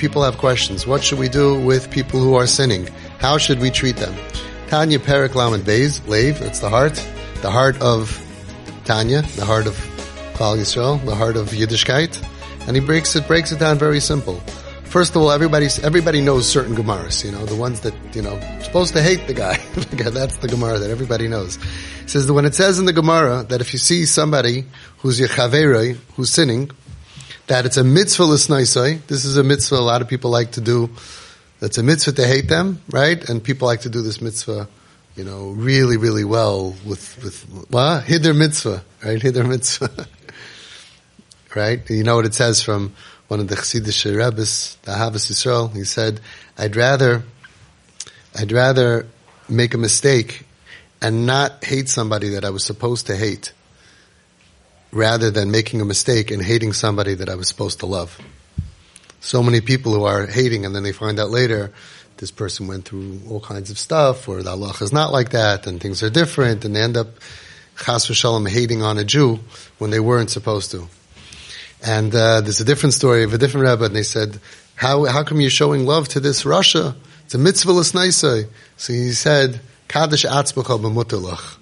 people have questions. What should we do with people who are sinning? How should we treat them? Tanya Perik Lamed Beis, Lev, that's the heart, the heart of Tanya, the heart of Klal Yisrael, the heart of Yiddishkeit, and he breaks it breaks it down very simple. First of all, everybody everybody knows certain Gemaras, you know, the ones that you know supposed to hate the guy. That's the Gemara that everybody knows. It says that when it says in the Gemara that if you see somebody who's your who's sinning, that it's a mitzvah. This is a mitzvah a lot of people like to do. That's a mitzvah to hate them, right? And people like to do this mitzvah, you know, really, really well with, with, what? Hiddur mitzvah, right? Hiddur mitzvah. right? You know what it says from one of the Chassidish Rebbes, the Ahavas Yisrael. He said, I'd rather, I'd rather make a mistake and not hate somebody that I was supposed to hate rather than making a mistake and hating somebody that I was supposed to love. So many people who are hating and then they find out later this person went through all kinds of stuff or the Allah is not like that and things are different and they end up chas v'shalom hating on a Jew when they weren't supposed to. And uh, there's a different story of a different rabbi and they said, how, how come you're showing love to this rasha? It's a mitzvah l'snaisai. So he said, Kaddish atzbacha b'mutalach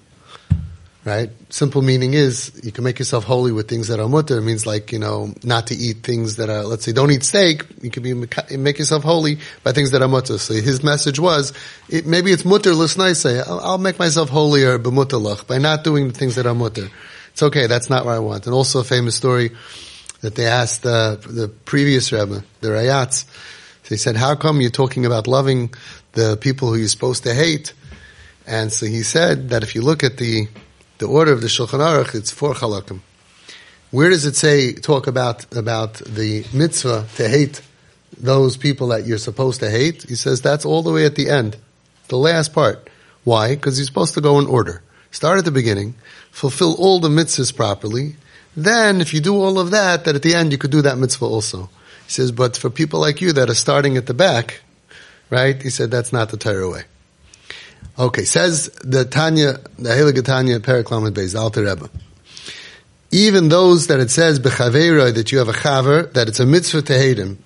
right? Simple meaning is you can make yourself holy with things that are mutter. It means like, you know, not to eat things that are, let's say, don't eat steak. You can be, make yourself holy by things that are mutter. So his message was, it, maybe it's mutter say, I'll, I'll, make myself holier by not doing the things that are mutter. It's okay. That's not what I want. And also a famous story that they asked uh, the previous Rebbe, the Rayatz. They said, how come you're talking about loving the people who you're supposed to hate? And so he said that if you look at the the order of the Shulchan Aruch, it's four halakim. Where does it say, talk about, about the mitzvah to hate those people that you're supposed to hate? He says that's all the way at the end. The last part. Why? Because you're supposed to go in order. Start at the beginning, fulfill all the mitzvahs properly, then if you do all of that, that at the end you could do that mitzvah also. He says, but for people like you that are starting at the back, right? He said that's not the Torah way. Okay, says the Tanya, the Heilige Tanya, Periklamed Beis, Alter Rebbe. Even those that it says b'chaveira that you have a chaver, that it's a mitzvah to hate him,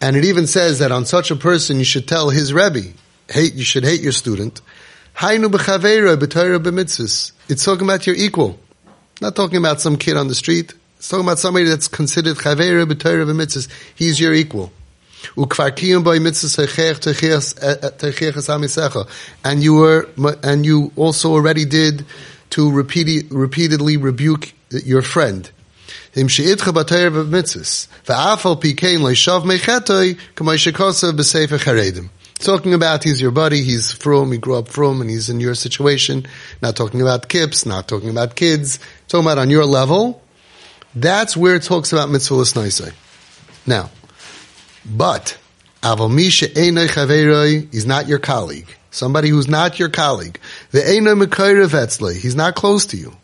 and it even says that on such a person you should tell his rebbe, hate you should hate your student. Hainu b'chaveira b'toira b'mitzvahs. It's talking about your equal, not talking about some kid on the street. It's talking about somebody that's considered chaveira b'toira b'mitzvahs. He's your equal. Eh, eh, and you were, and you also already did to repeat, repeatedly rebuke your friend. Talking about he's your buddy, he's from, he grew up from, and he's in your situation. Not talking about kips, not talking about kids. Talking about on your level. That's where it talks about mitzvah Now, but Avamisha Einoi is not your colleague. Somebody who's not your colleague. The Einoi he's not close to you.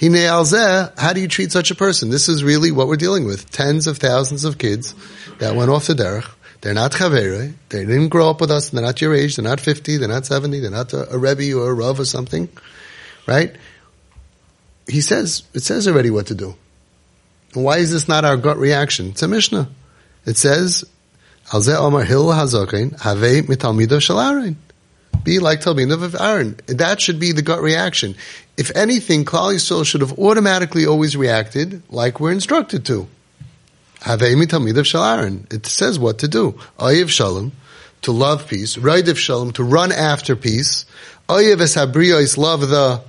How do you treat such a person? This is really what we're dealing with. Tens of thousands of kids that went off the derech. They're not chaverei. They didn't grow up with us. They're not your age. They're not 50. They're not 70. They're not a, a Rebbe or a Rav or something. Right? He says, it says already what to do. Why is this not our gut reaction? It's a Mishnah. It says, Al Omar Hil Hazokin, Have Mitalmido Shal Be like Talmidav of Aaron. That should be the gut reaction. If anything, Klal Yisrael should have automatically always reacted like we're instructed to. Have Mitalmidav Shal Aaron. It says what to do. Ayiv Shalom, to love peace. Raidiv Shalom, to run after peace. Ayiv Es love the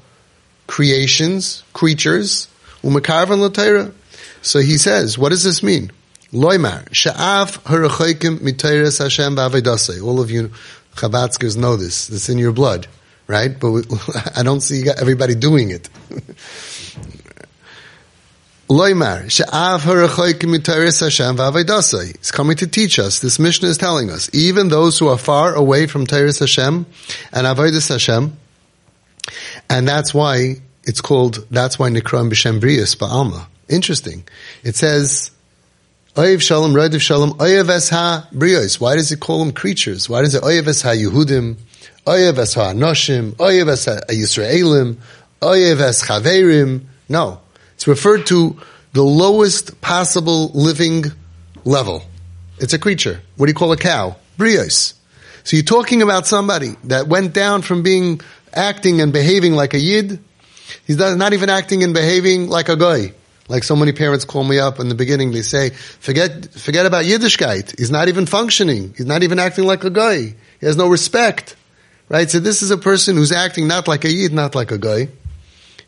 creations, creatures. Umakarvan Latera. So he says, what does this mean? Loimar, Sha'af harachoikim mitayres Hashem ba'avedasei. All of you Chabadskers know this. It's in your blood, right? But we, I don't see everybody doing it. Loimar, Sha'af harachoikim mitayres Hashem ba'avedasei. It's coming to teach us. This Mishnah is telling us, even those who are far away from Tyrus Hashem and Avodas Hashem, and that's why it's called, that's why Nikram B'Shem Brias Ba'alma. Interesting. It says, Oyev Shalom, Radiv Shalom, Oyev Es Ha Brios. Why does it call them creatures? Why does it Oyev Es Ha Yehudim, Oyev Es Ha Noshim, Oyev Es Ha Yisraelim, Oyev Es Chaverim? No. It's referred to the lowest possible living level. It's a creature. What do you call a cow? Brios. So you're talking about somebody that went down from being acting and behaving like a yid. He's not even acting and behaving like a guy. Like so many parents call me up in the beginning, they say, forget, forget about Yiddishkeit. He's not even functioning. He's not even acting like a guy. He has no respect. Right? So this is a person who's acting not like a Yid, not like a guy.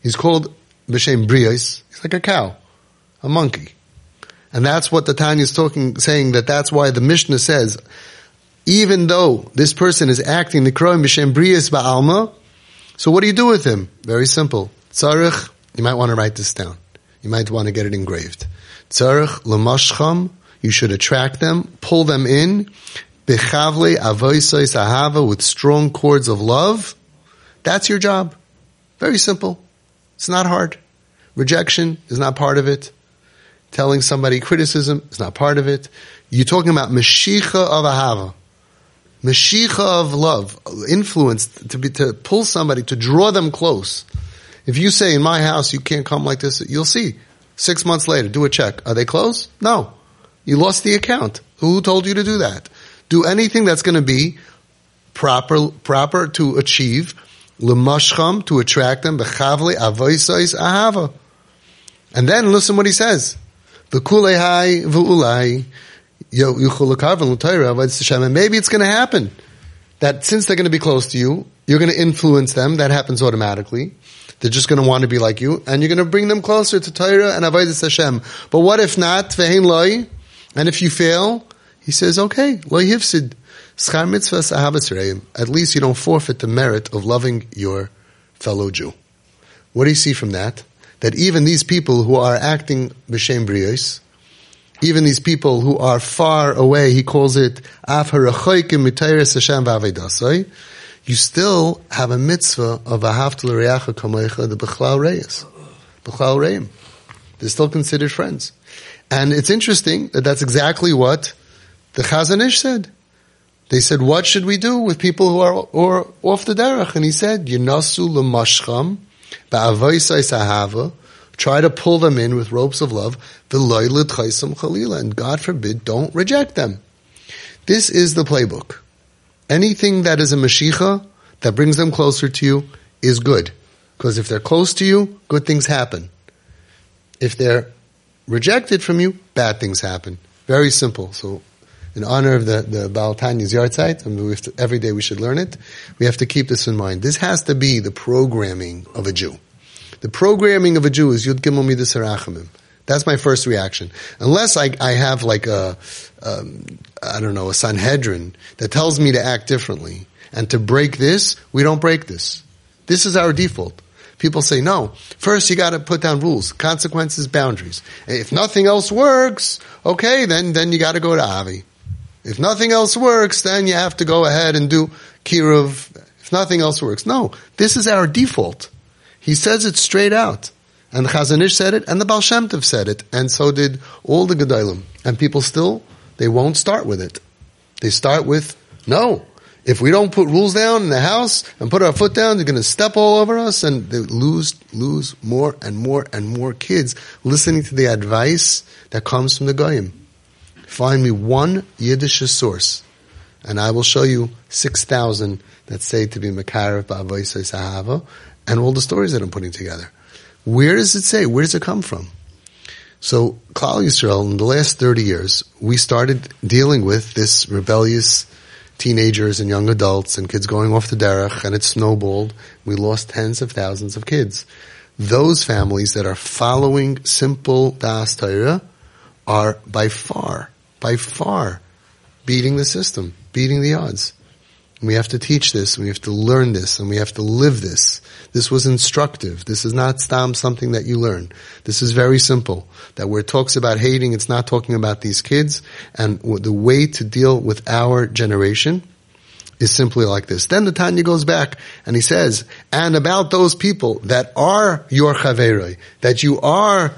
He's called B'Shem Brios. He's like a cow, a monkey. And that's what the Tanya is talking, saying that that's why the Mishnah says, even though this person is acting the Kroim B'Shem Brios Ba'alma, so what do you do with him? Very simple. Tzarech, you might want to write this down. You might want to get it engraved. Tzarech Lamashcham, you should attract them, pull them in, Bechavle avoisais ahava with strong cords of love. That's your job. Very simple. It's not hard. Rejection is not part of it. Telling somebody criticism is not part of it. You're talking about Meshicha of Ahava. Meshicha of love. Influence to be, to pull somebody, to draw them close. If you say in my house you can't come like this, you'll see. Six months later, do a check. Are they close? No. You lost the account. Who told you to do that? Do anything that's going to be proper, proper to achieve lemashcham to attract them bechavle avoisais ahava. And then listen what he says. V'kulei v'ulai and maybe it's going to happen that since they're going to be close to you, you're going to influence them. That happens automatically. They're just going to want to be like you, and you're going to bring them closer to Torah and Avodah Hashem. But what if not? Loy, and if you fail, he says, okay, loy hifsid. Schar mitzvahs At least you don't forfeit the merit of loving your fellow Jew. What do you see from that? That even these people who are acting b'shem brios, even these people who are far away, he calls it af harachoikim mitayres Hashem v'avedasai, you still have a mitzvah of ahavta l'reacha kamoicha, the bechlal reyes, bechlal reim. They're still considered friends. And it's interesting that that's exactly what the Chazon Ish said. They said, what should we do with people who are, are off the derech? And he said, Yinasu l'mashcham, ba'avoisai sahava, try to pull them in with ropes of love, v'loy l'tchaisam chalila, and God forbid, don't reject them. This is the playbook. Anything that is a mashicha, that brings them closer to you, is good. Because if they're close to you, good things happen. If they're rejected from you, bad things happen. Very simple. So in honor of the, the Baal Tanya's yahrzeit, I mean, to, every day we should learn it, we have to keep this in mind. This has to be the programming of a Jew. The programming of a Jew is Yud Gimel Midas. That's my first reaction. Unless I, I have like a, um, I don't know, a Sanhedrin that tells me to act differently. And to break this, we don't break this. This is our default. People say, no, first you gotta put down rules, consequences, boundaries. If nothing else works, okay, then, then you gotta go to Avi. If nothing else works, then you have to go ahead and do kiruv. If nothing else works. No, this is our default. He says it straight out. And the Chazon Ish said it, and the Baal Shem Tov said it, and so did all the Gedolim. And people still, they won't start with it. They start with, no, if we don't put rules down in the house and put our foot down, they're going to step all over us and they lose, lose more and more and more kids listening to the advice that comes from the Goyim. Find me one Yiddish source, and I will show you 6,000 that say to be Makarev Ba'avoisai Sahava, and all the stories that I'm putting together. Where does it say? Where does it come from? So, Klal Yisrael, in the last 30 years, we started dealing with this rebellious teenagers and young adults and kids going off the derech, and it snowballed. We lost tens of thousands of kids. Those families that are following simple Das Torah are by far by far beating the system, beating the odds. We have to teach this, we have to learn this, and we have to live this. This was instructive. This is not stam something that you learn. This is very simple. That where it talks about hating, it's not talking about these kids, and the way to deal with our generation is simply like this. Then the Tanya goes back and he says, and about those people that are your chaveroi, that you are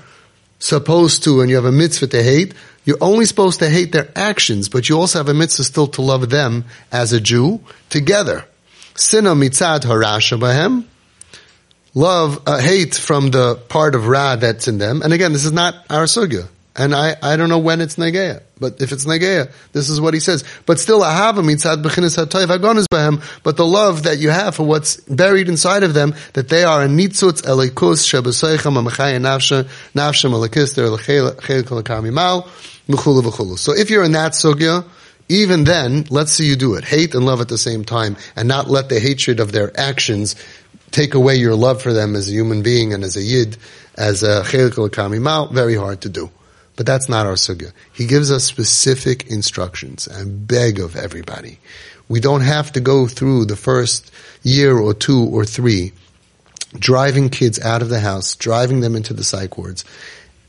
supposed to, and you have a mitzvah to hate, you're only supposed to hate their actions, but you also have a mitzvah still to love them as a Jew together. Sina mitzad harasha bahem. Love, uh, hate from the part of Ra that's in them. And again, this is not our sugya. And I, I don't know when it's Negeya. But if it's Negeya, this is what he says. But still, Ahava mitzad b'chinas ha'toiv hagonis behem. But the love that you have for what's buried inside of them, that they are a nitzutz elikus shebesoichem amachaya nafsha, nafsha malakis, they're l'chel kolakamimal, v'chulu. So if you're in that sugya, even then, let's see you do it. Hate and love at the same time, and not let the hatred of their actions take away your love for them as a human being and as a yid, as a chelik kamimal, very hard to do. But that's not our sugya. He gives us specific instructions and beg of everybody. We don't have to go through the first year or two or three driving kids out of the house, driving them into the psych wards.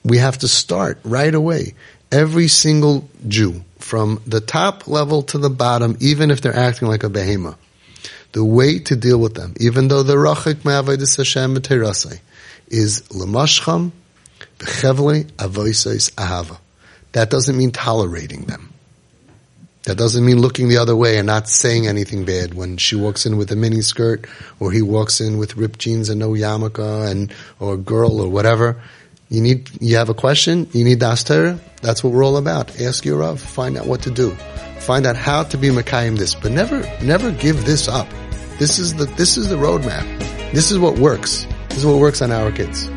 We have to start right away. Every single Jew, from the top level to the bottom, even if they're acting like a behemoth, the way to deal with them, even though the rachik ma'avodis Hashem is lemashcham Ahava. That doesn't mean tolerating them. That doesn't mean looking the other way and not saying anything bad when she walks in with a mini skirt or he walks in with ripped jeans and no yarmulke and or a girl or whatever. You need you have a question, you need daster. That's what we're all about. Ask your Rav, find out what to do. Find out how to be Makayim this, but never never give this up. This is the this is the roadmap. This is what works. This is what works on our kids.